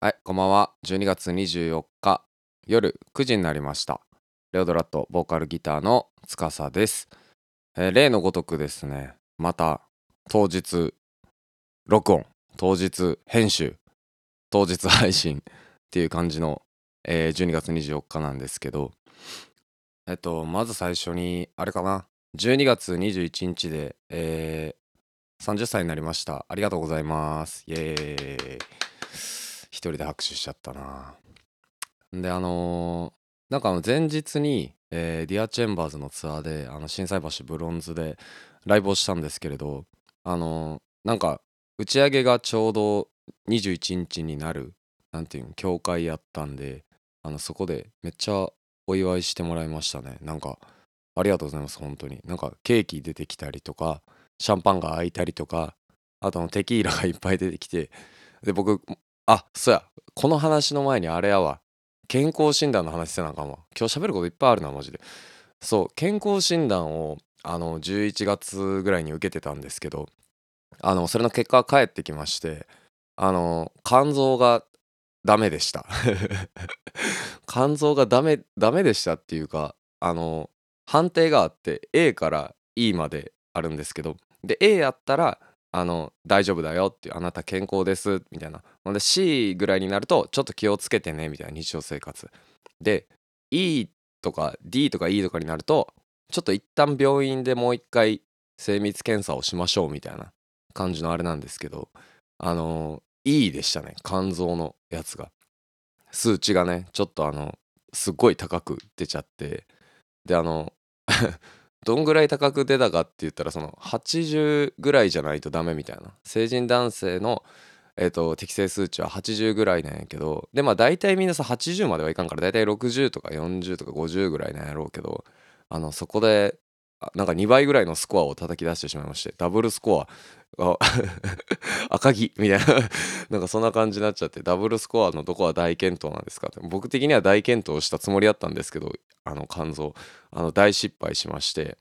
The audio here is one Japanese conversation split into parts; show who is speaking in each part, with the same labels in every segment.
Speaker 1: はい、こんばんは。12月24日夜9時になりました。レオドラットボーカルギターの司です。えー例のごとくですね、また当日録音、当日編集、当日配信 っていう感じの、えー12月24日なんですけど、えっと、まず最初に、あれかな、12月21日で、えー30歳になりました。ありがとうございます。イエーイ。一人で拍手しちゃったな。で、あのーなんか前日に、えーディアチェンバーズのツアーで、心斎橋ブロンズでライブをしたんですけれど、あのーなんか、打ち上げがちょうど21日になる、なんていうの、教会やったんで、あの、そこでめっちゃお祝いしてもらいましたね。なんか、ありがとうございます、本当に。なんか、ケーキ出てきたりとか、シャンパンが開いたりとか、あとのテキーラがいっぱい出てきて、で、僕、あ、そうや、この話の前にあれやわ。健康診断の話せなあかんわ。今日喋ることいっぱいあるな、マジで。そう、健康診断を、あの、11月ぐらいに受けてたんですけど、あの、それの結果が返ってきまして、あの、肝臓がダメでした。肝臓がダメ、ダメでしたっていうか、あの、判定があって A から E まであるんですけど、で、A やったら、あの、大丈夫だよっていう、あなた健康です、みたいな。ので C ぐらいになると、ちょっと気をつけてね、みたいな日常生活。で、E とか D とか E とかになると、ちょっと一旦病院でもう一回精密検査をしましょうみたいな感じのあれなんですけど、あの E でしたね、肝臓のやつが。数値がね、ちょっとあの、すっごい高く出ちゃって、で、あの、どんぐらい高く出たかって言ったらその80ぐらいじゃないとダメみたいな。成人男性の、えー、と適正数値は80ぐらいなんやけどでまあ大体みんなさ80まではいかんから大体60とか40とか50ぐらいなんやろうけどあのそこであなんか2倍ぐらいのスコアを叩き出してしまいましてダブルスコアあ 赤木みたいな。なんかそんな感じになっちゃってダブルスコアのどこは大健闘なんですかって。僕的には大健闘したつもりだったんですけどあの肝臓。あの大失敗しまして。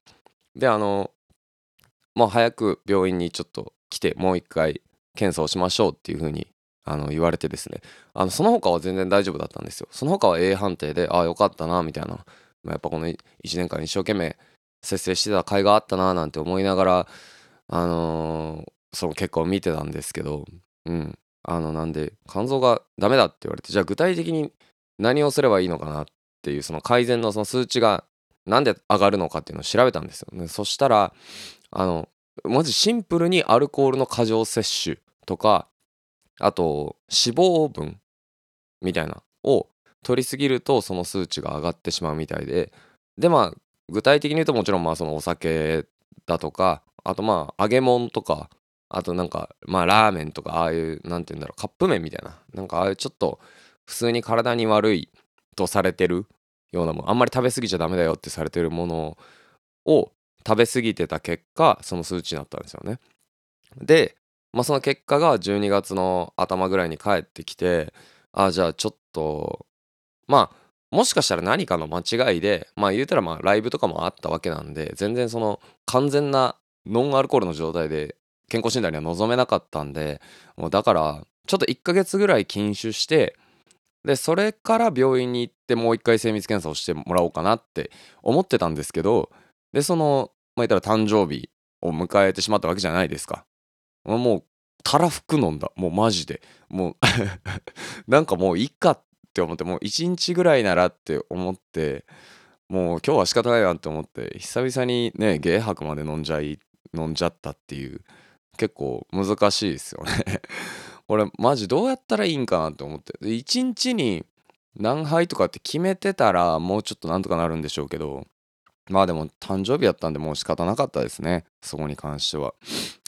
Speaker 1: であのもう早く病院にちょっと来てもう一回検査をしましょうっていう風にあの言われてですね。あのその他は全然大丈夫だったんですよ。その他は A 判定でああよかったなみたいな、まあ、やっぱこの1年間一生懸命節制してた甲斐があったななんて思いながらあのーその結果を見てたんですけどうん。あのなんで肝臓がダメだって言われてじゃあ具体的に何をすればいいのかなっていうその改善のその数値がなんで上がるのかっていうのを調べたんですよ、ね、そしたらあのまずシンプルにアルコールの過剰摂取とかあと脂肪分みたいなを取りすぎるとその数値が上がってしまうみたいで。でまあ具体的に言うともちろんまあそのお酒だとかあとまあ揚げ物とかあとなんかまあラーメンとかああいうなんて言うんだろうカップ麺みたいななんかああいうちょっと普通に体に悪いとされてるようなものあんまり食べ過ぎちゃダメだよってされてるものを食べ過ぎてた結果その数値になったんですよね。で、まあ、その結果が12月の頭ぐらいに帰ってきてああじゃあちょっとまあもしかしたら何かの間違いでまあ言うたらまあライブとかもあったわけなんで全然その完全なノンアルコールの状態で健康診断には臨めなかったんでもうだからちょっと1ヶ月ぐらい禁酒してでそれから病院に行ってもう一回精密検査をしてもらおうかなって思ってたんですけどでそのまあ言ったら誕生日を迎えてしまったわけじゃないですか。もうたらふく飲んだ。もうマジで。もう なんかもういいかって思ってもう1日ぐらいならって思ってもう今日は仕方ないなって思って久々にね芸泊まで飲んじゃい飲んじゃったっていう。結構難しいですよね。俺マジどうやったらいいんかなって思って。で1日に何杯とかって決めてたらもうちょっとなんとかなるんでしょうけどまあでも誕生日やったんでもう仕方なかったですね。そこに関しては。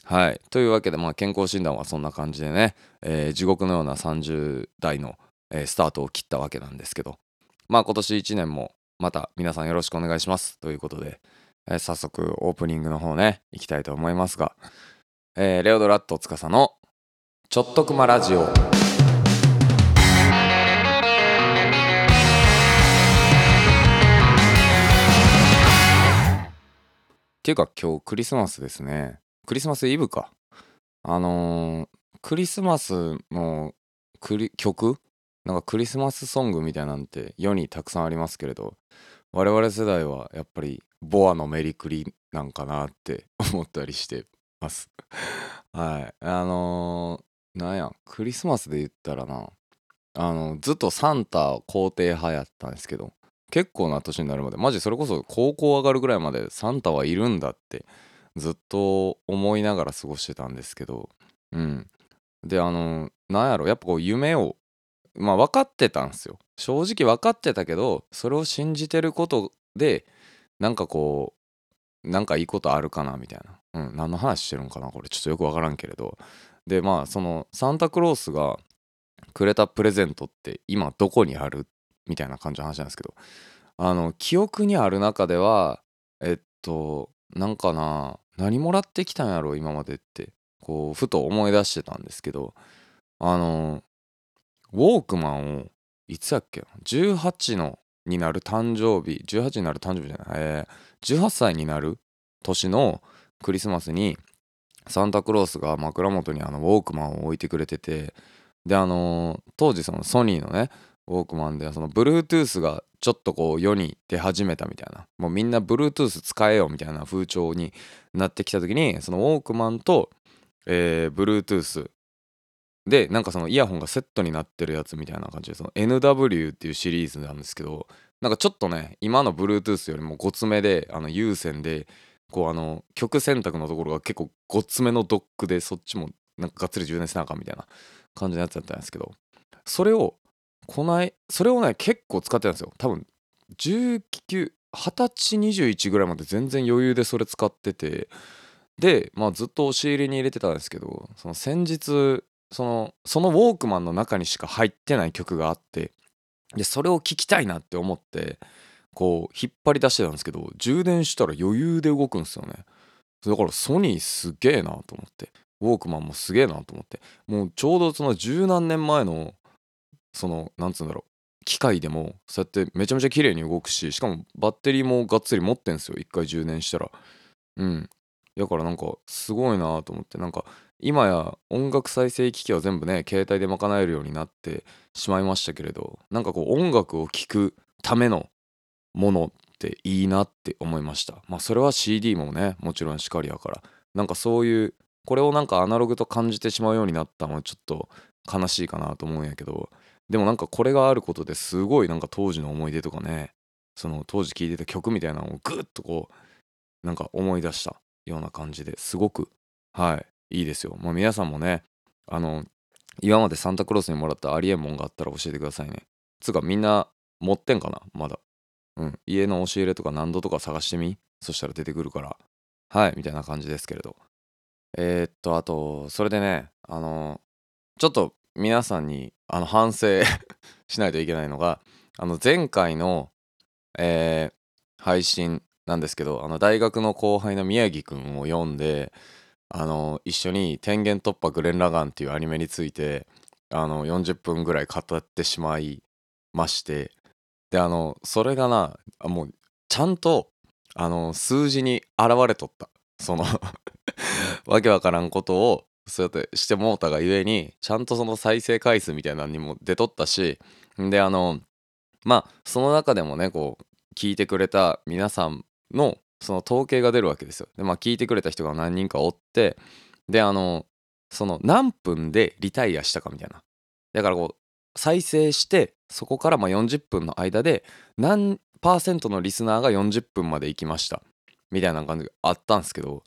Speaker 1: はい。というわけでまあ健康診断はそんな感じでね、えー地獄のような30代の、えースタートを切ったわけなんですけど。まあ今年1年もまた皆さんよろしくお願いします。ということで、えー早速オープニングの方ね行きたいと思いますが、えーレオドラット司のちょっとくまラジオ。っていうか今日クリスマスですね。クリスマスイブか。あのークリスマスのクリ曲？なんかクリスマスソングみたいなんて世にたくさんありますけれど我々世代はやっぱりボアのメリクリなんかなって思ったりしてます。はい。あのー、なんやクリスマスで言ったらなあのずっとサンタ肯定派やったんですけど結構な年になるまでマジそれこそ高校上がるぐらいまでサンタはいるんだってずっと思いながら過ごしてたんですけどうん。であのなんやろやっぱこう夢をまあ分かってたんですよ。正直分かってたけどそれを信じてることでなんかこうなんかいいことあるかなみたいな。うん何の話してるんかなこれ。ちょっとよく分からんけれど。でまあそのサンタクロースがくれたプレゼントって今どこにあるみたいな感じの話なんですけど。あの記憶にある中ではえっとなんかな何もらってきたんやろ今までってこうふと思い出してたんですけど。あのウォークマンをいつやっけ18のになる誕生日18になる誕生日じゃない、えー、18歳になる年のクリスマスにサンタクロースが枕元にウォークマンを置いてくれててであのー、当時そのソニーのねウォークマンでその Bluetooth がちょっとこう世に出始めたみたいな。もうみんな Bluetooth 使えよみたいな風潮になってきた時にそのウォークマンと、えー、Bluetooth でなんかそのイヤホンがセットになってるやつみたいな感じでその NW っていうシリーズなんですけどなんかちょっとね今の Bluetooth よりもごつめであの有線でこうあの曲選択のところが結構ごつめのドックでそっちもなんかがっつり充電せなあかんみたいな感じのやつだったんですけどそれをこないそれをね結構使ってたんですよ。多分19 20歳21ぐらいまで全然余裕でそれ使っててでまあずっと押し入れに入れてたんですけどその先日そのそのウォークマンの中にしか入ってない曲があってでそれを聴きたいなって思ってこう引っ張り出してたんですけど充電したら余裕で動くんですよね。だからソニーすげえなと思ってウォークマンもすげえなと思ってもうちょうどその十何年前のそのなんつうんだろう機械でもそうやってめちゃめちゃ綺麗に動くししかもバッテリーもがっつり持ってんすよ一回充電したら。うん。だからなんかすごいなと思ってなんか今や音楽再生機器は全部ね携帯で賄えるようになってしまいましたけれどなんかこう音楽を聴くためのものっていいなって思いました。まあそれは CD もねもちろんしかりやから。なんかそういうこれをなんかアナログと感じてしまうようになったのはちょっと悲しいかなと思うんやけどでもなんかこれがあることですごいなんか当時の思い出とかねその当時聴いてた曲みたいなのをグッとこうなんか思い出した。ような感じですごくはいいいですよ。もう皆さんもね、あの、今までサンタクロースにもらったありえんもんがあったら教えてくださいね。つうかみんな持ってんかなまだ。うん。家の押し入れとか何度とか探してみ？そしたら出てくるから。はい、みたいな感じですけれど。えー、っと、あと、それでね、あの、ちょっと皆さんにあの反省 しないといけないのが、あの前回の、えー、配信なんですけど、あの大学の後輩の宮城くんを読んで、あの一緒に「天元突破グレン・ラガン」っていうアニメについてあの40分ぐらい語ってしまいましてであのそれがなもうちゃんとあの数字に現れとった。その わけわからんことをそうやってしてもうたがゆえにちゃんとその再生回数みたいなのにも出とったしであのまあその中でもねこう聞いてくれた皆さんのその統計が出るわけですよ。でまあ聞いてくれた人が何人かおってであのその何分でリタイアしたかみたいな。だからこう再生してそこからまあ40分の間で何パーセントのリスナーが40分まで行きましたみたいな感じがあったんですけど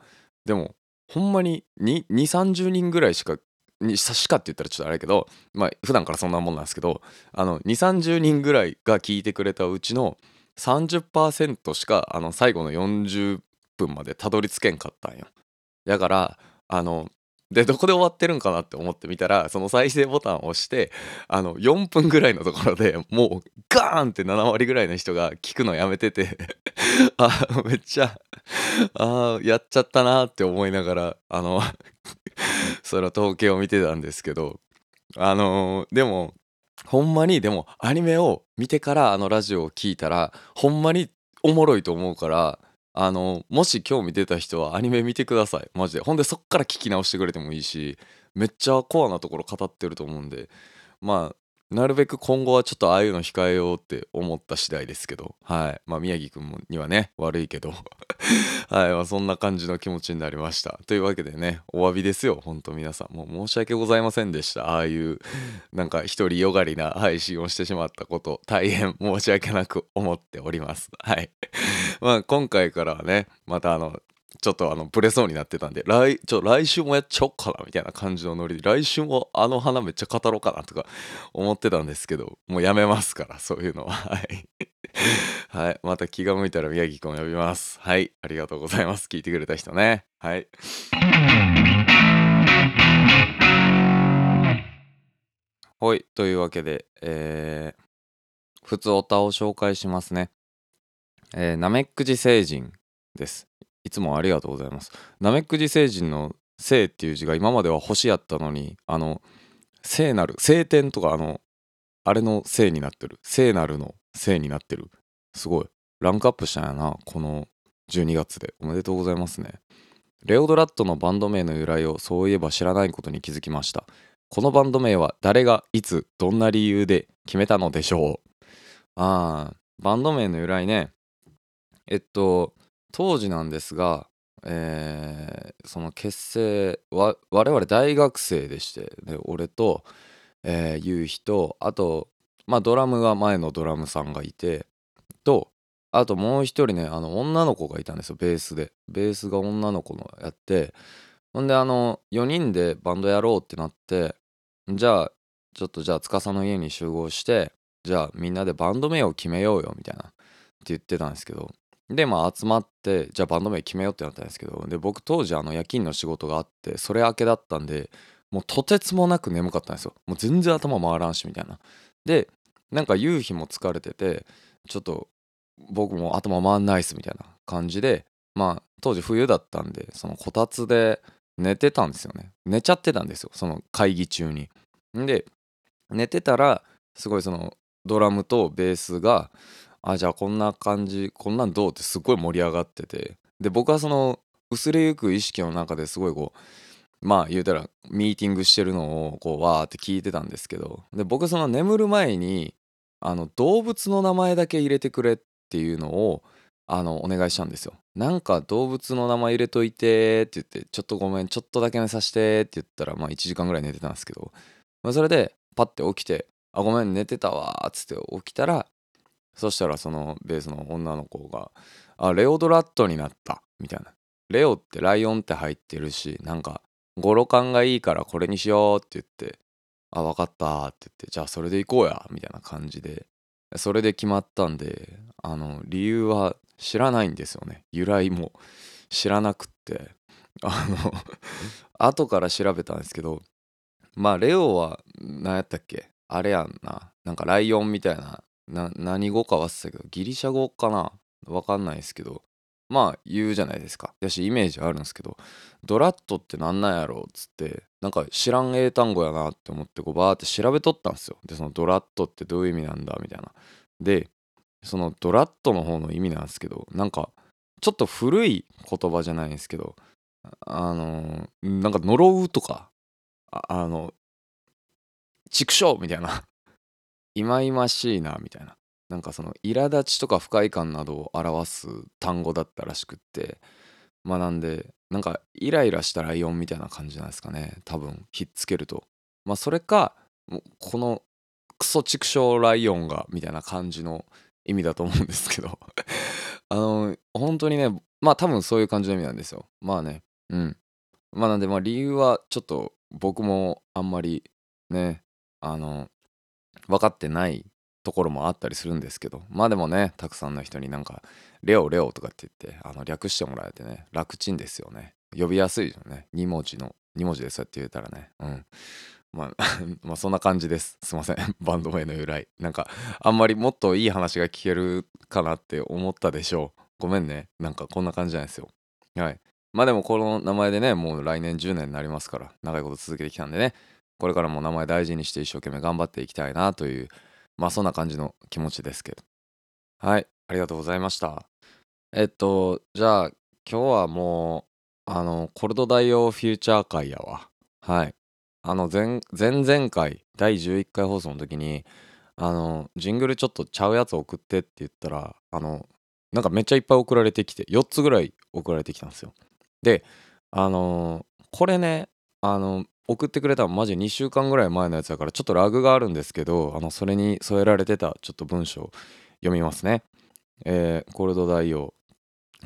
Speaker 1: でもほんまに2 3 0人ぐらいしかにしかって言ったらちょっとあれやけどまあ普段からそんなもんなんですけどあの2 3 0人ぐらいが聞いてくれたうちの30%しかあの最後の40分までたどり着けんかったんよ。だからあのでどこで終わってるんかなって思ってみたらその再生ボタンを押してあの4分ぐらいのところでもうガーンって7割ぐらいの人が聞くのやめててあめっちゃあやっちゃったなって思いながらあのその統計を見てたんですけどあの、でもほんまにでもアニメを見てからあのラジオを聞いたらほんまにおもろいと思うからあのもし興味出た人はアニメ見てください。マジで。ほんでそっから聞き直してくれてもいいしめっちゃコアなところ語ってると思うんでまあなるべく今後はちょっとああいうの控えようって思った次第ですけど、はい。まあ、宮城くんにはね、悪いけど、はい。まあ、そんな感じの気持ちになりました。というわけでね、お詫びですよ、ほんと皆さん。もう申し訳ございませんでした。ああいう、なんか独りよがりな配信をしてしまったこと、大変申し訳なく思っております。はい。まあ、今回からはね、またあの、ちょっとあのブレそうになってたんで来ちょ来週もやっちゃおっかなみたいな感じのノリで来週もあの花めっちゃ語ろうかなとか思ってたんですけどもうやめますからそういうのは。はい。はい。また気が向いたら宮城くんを呼びます。はい。ありがとうございます。聞いてくれた人ね。はい。はい。というわけでえー、普通おたを紹介しますね。えー、ナメック寺星人です。いつもありがとうございます。ナメック星人の聖っていう字が今までは星やったのに、あの、聖なる、聖天とかあの、あれの聖になってる。聖なるの聖になってる。すごい。ランクアップしたんやな、この12月で。おめでとうございますね。レオドラットのバンド名の由来をそういえば知らないことに気づきました。このバンド名は誰がいつどんな理由で決めたのでしょうああ、バンド名の由来ね。えっと、当時なんですが、えー、その結成我々大学生でしてで俺と、えー、ゆうひとあとまあドラムが前のドラムさんがいてとあともう一人ねあの女の子がいたんですよベースで。ベースが女の子のやってほんであの4人でバンドやろうってなってじゃあちょっとじゃあ司の家に集合してじゃあみんなでバンド名を決めようよみたいなって言ってたんですけどでまあ集まってじゃあバンド名決めようってなったんですけどで僕当時あの夜勤の仕事があってそれ明けだったんでもうとてつもなく眠かったんですよ。もう全然頭回らんしみたいな。でなんか夕日も疲れててちょっと僕も頭回んないっすみたいな感じでまあ当時冬だったんでそのこたつで寝てたんですよね。寝ちゃってたんですよその会議中に。で寝てたらすごいそのドラムとベースがあじゃあこんな感じこんなんどうってすごい盛り上がってて。で僕はその薄れゆく意識の中ですごいこうまあ言うたらミーティングしてるのをこうわーって聞いてたんですけど。で僕その眠る前にあの動物の名前だけ入れてくれっていうのをあのお願いしたんですよ。なんか動物の名前入れといてって言ってちょっとごめんちょっとだけ寝させてって言ったらまあ1時間ぐらい寝てたんですけど、まあ、それでパッて起きてあごめん寝てたわっつって起きたらそしたらそのベースの女の子が「あレオドラットになった」みたいな「レオってライオンって入ってるしなんか語呂感がいいからこれにしよう」って言って「あ分かった」って言って「じゃあそれで行こうや」みたいな感じで。それで決まったんであの理由は知らないんですよね。由来も知らなくって。あの後から調べたんですけどまあレオは何やったっけ？あれやんな。なんかライオンみたいなな何語か忘れたけどギリシャ語かな？わかんないですけど。まあ言うじゃないですか。やしイメージあるんですけどドラットってなんなんやろっつってなんか知らん英単語やなって思ってこうバーって調べとったんですよ。でそのドラットってどういう意味なんだみたいな。でそのドラットの方の意味なんですけどなんかちょっと古い言葉じゃないんですけどあのなんか呪うとかああの畜生みたいな。忌々しいなみたいな。なんかその苛立ちとか不快感などを表す単語だったらしくって。まあなんでなんかイライラしたライオンみたいな感じなんですかね。多分ひっつけると。まあそれかこのクソ畜生ライオンがみたいな感じの意味だと思うんですけど。あの本当にねまあ多分そういう感じの意味なんですよ。まあねうん。まあなんでまあ理由はちょっと僕もあんまりねあの分かってないところもあったりするんですけどまあでもねたくさんの人になんか「レオレオ」とかって言ってあの略してもらえてね楽ちんですよね。呼びやすいよね。2文字の2文字でそうやって言えたらね。うん。まあ まあそんな感じです。すいません。バンド名の由来。なんかあんまりもっといい話が聞けるかなって思ったでしょう。ごめんね。なんかこんな感じなんですよ。はい。まあでもこの名前でねもう来年10年になりますから長いこと続けてきたんでね。これからも名前大事にして一生懸命頑張っていきたいなというまあそんな感じの気持ちですけど。はいありがとうございました。えっとじゃあ今日はもうあのコルド大王フューチャー会やわ。はい。あの前前々回第11回放送の時にあのジングルちょっとちゃうやつ送ってって言ったらあのなんかめっちゃいっぱい送られてきて4つぐらい送られてきたんですよ。であのこれねあの送ってくれたのマジ2週間ぐらい前のやつだからちょっとラグがあるんですけどあのそれに添えられてたちょっと文章読みますね。えー、コールド大王。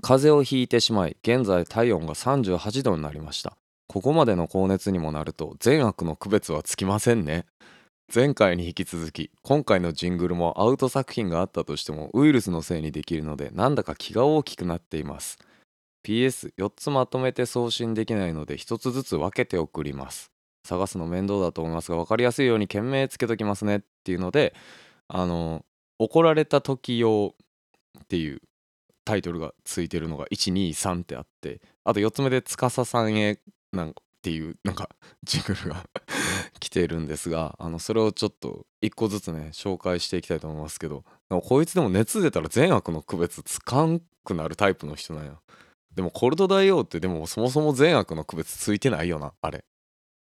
Speaker 1: 風邪をひいてしまい現在体温が38度になりました。ここまでの高熱にもなると善悪の区別はつきませんね。前回に引き続き今回のジングルもアウト作品があったとしてもウイルスのせいにできるのでなんだか気が大きくなっています。PS4 つまとめて送信できないので1つずつ分けて送ります。探すの面倒だと思いますが分かりやすいように件名つけときますねっていうのであの怒られた時用っていうタイトルがついてるのが123ってあってあと4つ目で司さんへなんかっていうなんかジングルが 来てるんですがあのそれをちょっと1個ずつね紹介していきたいと思いますけどこいつでも熱出たら善悪の区別つかんくなるタイプの人なんや。でもコルト大王ってでもそもそも善悪の区別ついてないよなあれ。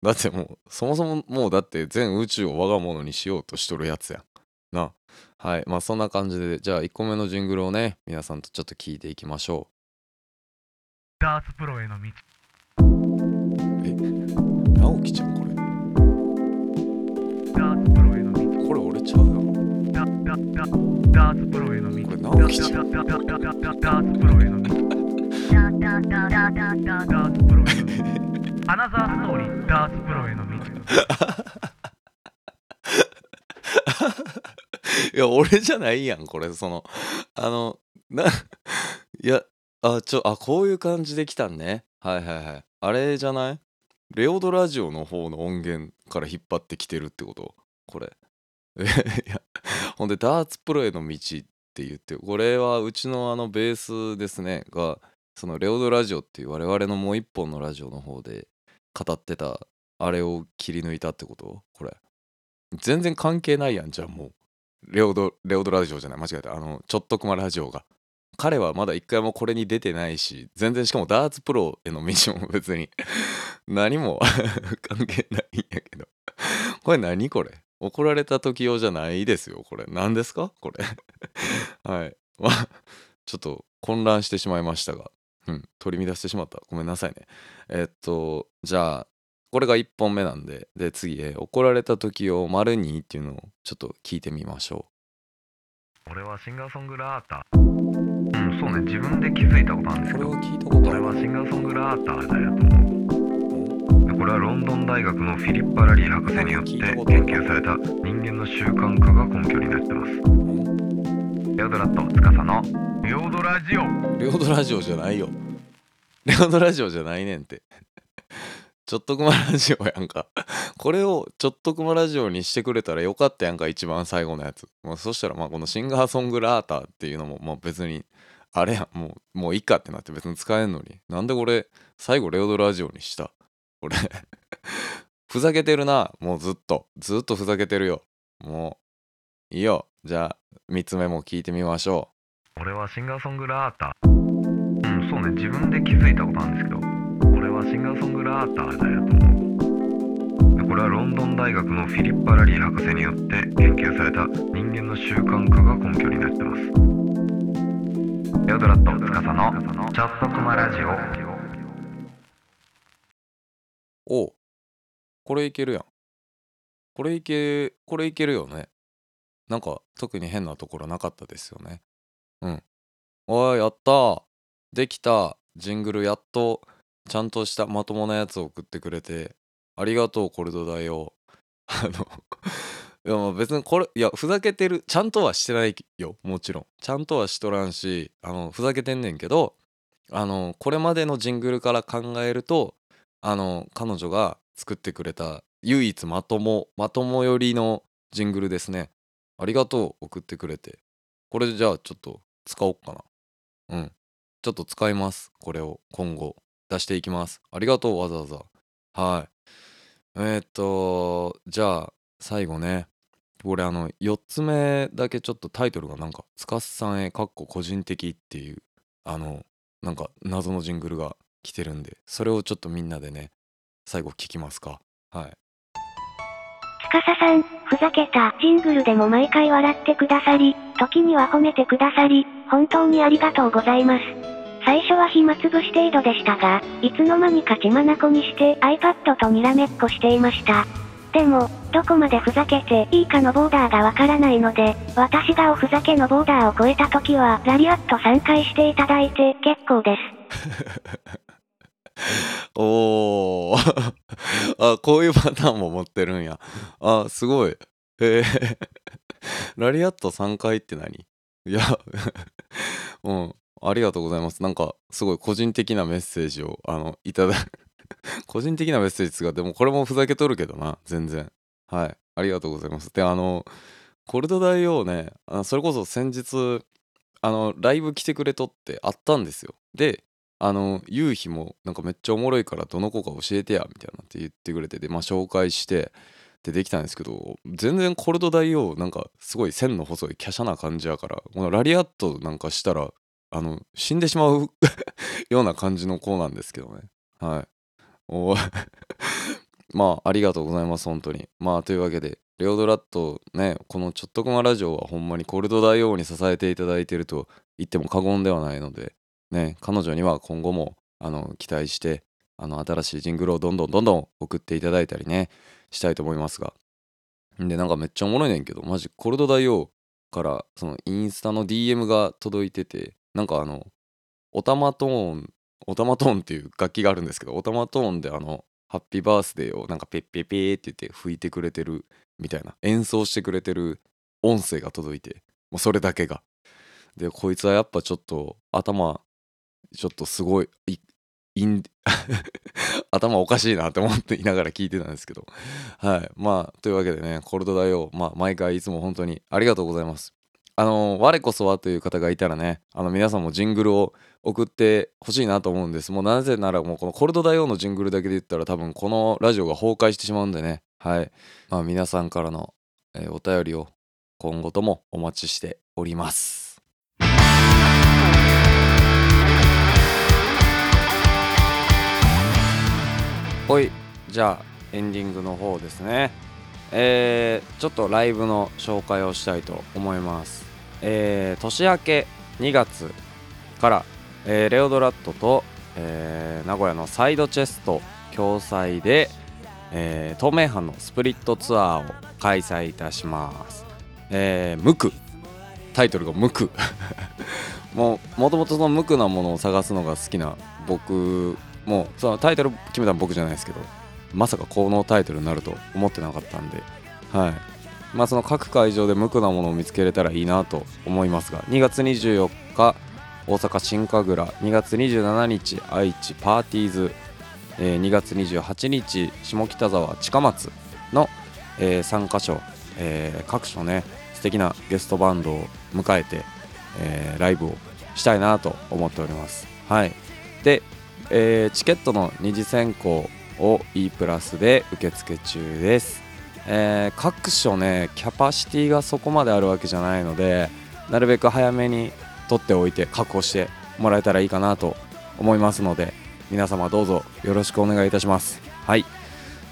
Speaker 1: だってもうそもそももうだって全宇宙を我が物にしようとしとるやつや。んな。はい。まあそんな感じで。じゃあ1個目のジングルをね皆さんとちょっと聞いていきましょ
Speaker 2: う。ダーツプロへの道。
Speaker 1: え？直樹ちゃんこれ？
Speaker 2: ダーツプロへの道。
Speaker 1: これ俺ちゃうよ。
Speaker 2: ダダダダーツプロへの道。
Speaker 1: これ直樹ちゃん
Speaker 2: ダーツプロへのアナザーストーリーダーツプロへの道
Speaker 1: いや俺じゃないやんこれそのあのないやあちょあこういう感じで来たんね。はいはいはい。あれじゃない？レオドラジオの方の音源から引っ張ってきてるってこと？これ。いやほんでダーツプロへの道って言ってこれはうちのあのベースですねがそのレオドラジオっていう我々のもう一本のラジオの方で語ってたあれを切り抜いたってこと？これ。全然関係ないやんじゃあもう。レオドレオドラジオじゃない。間違えた。あのちょっとくまラジオが。彼はまだ一回もこれに出てないし全然しかもダーツプロへの道も 別に何も 関係ないんやけど。これ何これ？怒られた時用じゃないですよこれ。何ですか？これ。はい。まあちょっと混乱してしまいましたが。うん取り乱してしまった。ごめんなさいね。えっとじゃあこれが1本目なんでで次へ怒られた時を丸にっていうのをちょっと聞いてみましょ
Speaker 2: 俺はシンガーソングラーター。うんそうね。自分で気づいたことなんですけど。
Speaker 1: うこれは聞いたことあ
Speaker 2: 俺
Speaker 1: る
Speaker 2: はシンガーソングラーターだよと思う。これはロンドン大学のフィリップ・アラリー博士によって研究された人間の習慣化が根拠になってますレオドラット司のレオドラジオ。
Speaker 1: レオドラジオじゃないよ。レオドラジオじゃないねんって。ちょっとくまラジオやんか。これをちょっとくまラジオにしてくれたらよかったやんか一番最後のやつ。もうそしたらまあこのシンガーソングラーターっていうのもまあ別にあれやん。もうもういいかってなって別に使えんのに。なんでこれ最後レオドラジオにした？これふざけてるなもうずっと。ずっとふざけてるよ。もういいよ。じゃあ3つ目も聞いてみましょ
Speaker 2: 俺はシンガーソングラーター。うんそうね。自分で気づいたことなんですけど俺はシンガーソングラーターだよと思う。これはロンドン大学のフィリップ・アラリー博士によって研究された人間の習慣化が根拠になってます。レオドラット司のちょっとくまラジオ。
Speaker 1: うおうこれいけるやん。これいけこれいけるよねなんか特に変なところなかったですよね。うん。おいやった。できた。ジングルやっと。ちゃんとしたまともなやつを送ってくれて。ありがとうコルドだよ。あのいやまあ別にこれいやふざけてるちゃんとはしてないよ。もちろん。ちゃんとはしとらんしあのふざけてんねんけどあのこれまでのジングルから考えるとあの彼女が作ってくれた唯一まともまとも寄りのジングルですね。ありがとう送ってくれて。これじゃあちょっと使おっかな。うん。ちょっと使います。これを今後出していきます。ありがとうわざわざ。はい。えー、っとじゃあ最後ね。これあの4つ目だけちょっとタイトルがなんか「つかすさんへかっこ個人的」っていうあのなんか謎のジングルが来てるんでそれをちょっとみんなでね最後聞きますか。はい。
Speaker 3: 司さん、ふざけたジングルでも毎回笑ってくださり、時には褒めてくださり、本当にありがとうございます。最初は暇つぶし程度でしたが、いつの間にか血眼にして iPad とにらめっこしていました。でも、どこまでふざけていいかのボーダーがわからないので、私がおふざけのボーダーを超えた時は、ラリアット3回していただいて結構です。
Speaker 1: おー。あこういうパターンも持ってるんや。あすごい。へえ ラリアット3回って何？いやうん。ありがとうございます。なんかすごい個人的なメッセージをあのいただ個人的なメッセージですがでもこれもふざけとるけどな全然。はい。ありがとうございます。であのコルド大王ねあそれこそ先日あのライブ来てくれとってあったんですよ。であの夕日もなんかめっちゃおもろいからどの子か教えてやみたいなって言ってくれてでまあ紹介してでできたんですけど全然コルド大王なんかすごい線の細い華奢な感じやからこのラリアットなんかしたらあの死んでしまう ような感じの子なんですけどね。はい。お まあありがとうございます本当に。まあというわけでレオドラットねこのちょっとこまラジオはほんまにコルド大王に支えていただいてると言っても過言ではないのでね彼女には今後もあの期待してあの新しいジングルをどんどんどんどん送っていただいたりねしたいと思いますが。でなんかめっちゃおもろいねんけどマジコルド大王からそのインスタの DM が届いててなんかあのオタマトーンオタマトーンっていう楽器があるんですけどオタマトーンであのハッピーバースデーをなんかペッペッペーって言って吹いてくれてるみたいな演奏してくれてる音声が届いてもうそれだけが。でこいつはやっぱちょっと頭ちょっとすごいいいん 頭おかしいなって思っていながら聞いてたんですけど。はい。まあというわけでねコルドだよまあ毎回いつも本当にありがとうございます。あの我こそはという方がいたらねあの皆さんもジングルを送ってほしいなと思うんです。もうなぜならもうこのコルドだよのジングルだけで言ったら多分このラジオが崩壊してしまうんでね。はい。まあ皆さんからの、えーお便りを今後ともお待ちしております。ほいじゃあエンディングの方ですね。えーちょっとライブの紹介をしたいと思います。えー年明け2月から、えーレオドラットと、え名古屋のサイドチェスト共催で、えー東名阪のスプリットツアーを開催いたします。え、無垢タイトルが無垢 もうもともとその無垢なものを探すのが好きな僕もそのタイトル決めたの僕じゃないですけどまさかこのタイトルになると思ってなかったんではい。まあその各会場で無垢なものを見つけれたらいいなと思いますが2月24日大阪新神楽2月27日愛知パーティーズ、えー2月28日下北沢近松の、え3カ所、えー各所ね素敵なゲストバンドを迎えて、えーライブをしたいなと思っております。はい。で、えーチケットの二次選考を E プラスで受付中です、えー各所ねキャパシティがそこまであるわけじゃないのでなるべく早めに取っておいて確保してもらえたらいいかなと思いますので皆様どうぞよろしくお願いいたします。はい、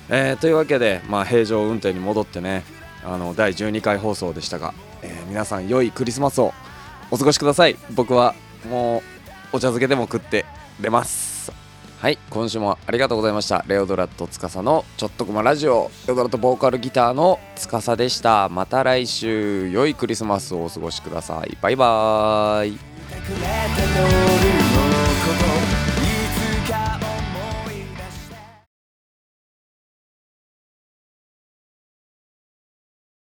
Speaker 1: えーというわけで、まあ、平常運転に戻ってねあの第12回放送でしたが、えー皆さん良いクリスマスをお過ごしください。僕はもうお茶漬けでも食って出ます。はい今週もありがとうございました。レオドラット司のちょっとくまラジオ。レオドラットボーカルギターの司でした。また来週良いクリスマスをお過ごしください。バイバーイ。